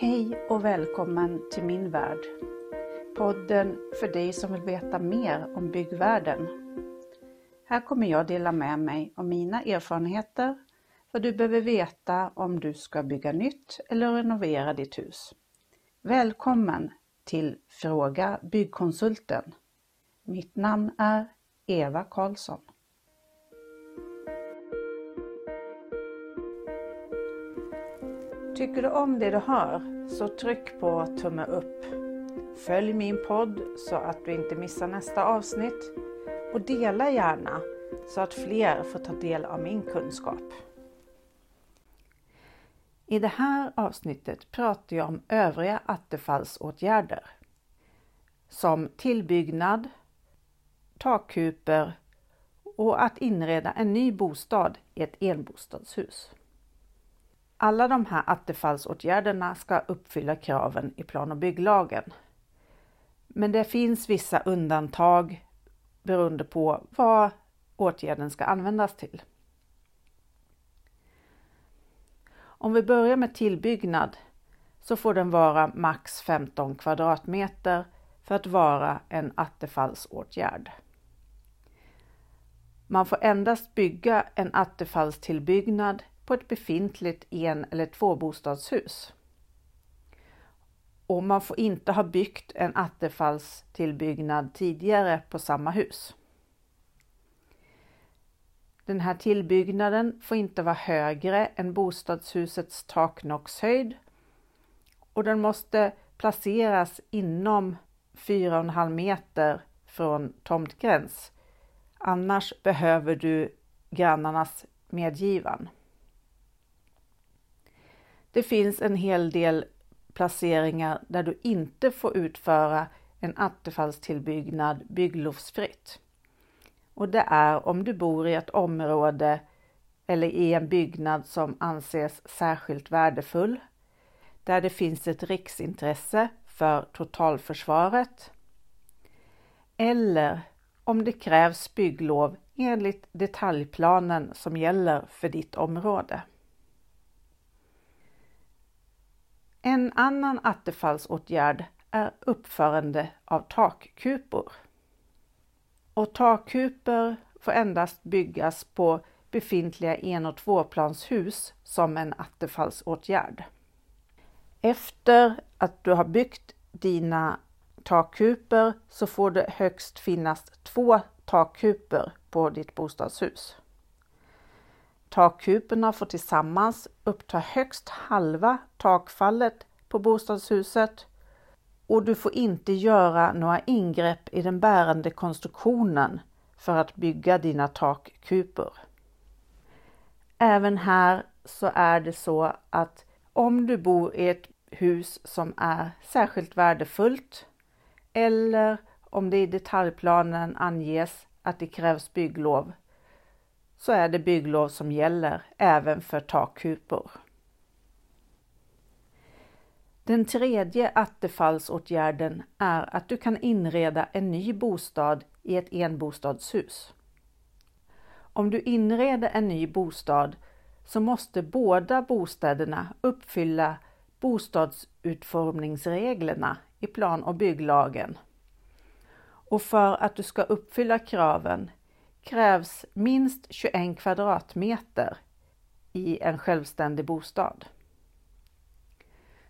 Hej och välkommen till min värld. Podden för dig som vill veta mer om byggvärlden. Här kommer jag dela med mig av mina erfarenheter, vad du behöver veta om du ska bygga nytt eller renovera ditt hus. Välkommen till Fråga Byggkonsulten. Mitt namn är Eva Karlsson. Tycker du om det du hör så tryck på tumme upp. Följ min podd så att du inte missar nästa avsnitt och dela gärna så att fler får ta del av min kunskap. I det här avsnittet pratar jag om övriga attefallsåtgärder som tillbyggnad, takkuper och att inreda en ny bostad i ett enbostadshus. Alla de här attefallsåtgärderna ska uppfylla kraven i plan och bygglagen. Men det finns vissa undantag beroende på vad åtgärden ska användas till. Om vi börjar med tillbyggnad så får den vara max 15 kvadratmeter för att vara en attefallsåtgärd. Man får endast bygga en attefallstillbyggnad på ett befintligt en eller tvåbostadshus. Och man får inte ha byggt en attefallstillbyggnad tidigare på samma hus. Den här tillbyggnaden får inte vara högre än bostadshusets taknockshöjd och den måste placeras inom 4,5 meter från tomtgräns. Annars behöver du grannarnas medgivan. Det finns en hel del placeringar där du inte får utföra en attefallstillbyggnad bygglovsfritt. Och det är om du bor i ett område eller i en byggnad som anses särskilt värdefull, där det finns ett riksintresse för totalförsvaret eller om det krävs bygglov enligt detaljplanen som gäller för ditt område. En annan attefallsåtgärd är uppförande av takkupor. Och takkupor får endast byggas på befintliga en och tvåplanshus som en attefallsåtgärd. Efter att du har byggt dina takkupor så får det högst finnas två takkupor på ditt bostadshus. Takkuporna får tillsammans uppta högst halva takfallet på bostadshuset och du får inte göra några ingrepp i den bärande konstruktionen för att bygga dina takkupor. Även här så är det så att om du bor i ett hus som är särskilt värdefullt eller om det i detaljplanen anges att det krävs bygglov så är det bygglov som gäller även för takkupor. Den tredje attefallsåtgärden är att du kan inreda en ny bostad i ett enbostadshus. Om du inreder en ny bostad så måste båda bostäderna uppfylla bostadsutformningsreglerna i plan och bygglagen. Och för att du ska uppfylla kraven krävs minst 21 kvadratmeter i en självständig bostad.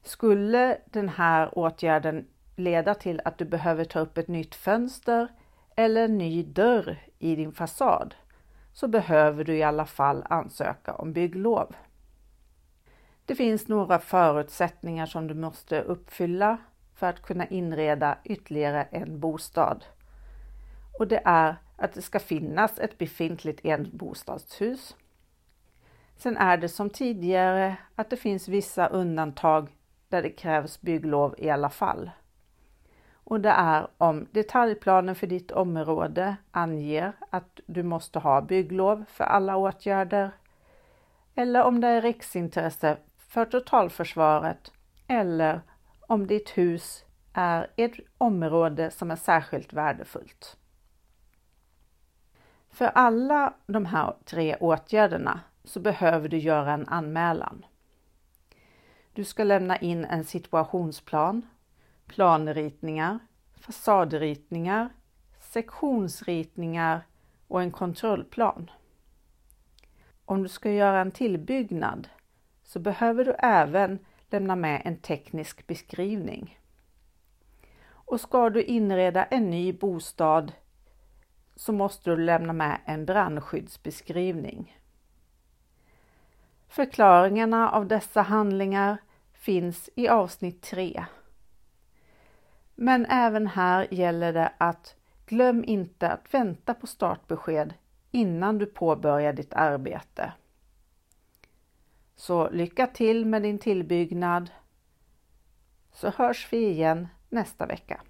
Skulle den här åtgärden leda till att du behöver ta upp ett nytt fönster eller en ny dörr i din fasad så behöver du i alla fall ansöka om bygglov. Det finns några förutsättningar som du måste uppfylla för att kunna inreda ytterligare en bostad. Och det är att det ska finnas ett befintligt enbostadshus. Sen är det som tidigare att det finns vissa undantag där det krävs bygglov i alla fall. Och det är om detaljplanen för ditt område anger att du måste ha bygglov för alla åtgärder eller om det är riksintresse för totalförsvaret eller om ditt hus är ett område som är särskilt värdefullt. För alla de här tre åtgärderna så behöver du göra en anmälan. Du ska lämna in en situationsplan, planritningar, fasadritningar, sektionsritningar och en kontrollplan. Om du ska göra en tillbyggnad så behöver du även lämna med en teknisk beskrivning. Och ska du inreda en ny bostad så måste du lämna med en brandskyddsbeskrivning. Förklaringarna av dessa handlingar finns i avsnitt 3. Men även här gäller det att glöm inte att vänta på startbesked innan du påbörjar ditt arbete. Så lycka till med din tillbyggnad så hörs vi igen nästa vecka.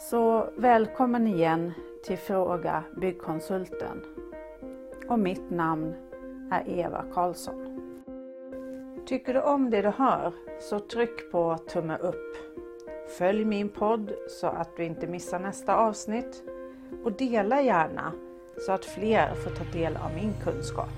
Så välkommen igen till Fråga Byggkonsulten. Och mitt namn är Eva Karlsson. Tycker du om det du hör så tryck på tumme upp. Följ min podd så att du inte missar nästa avsnitt och dela gärna så att fler får ta del av min kunskap.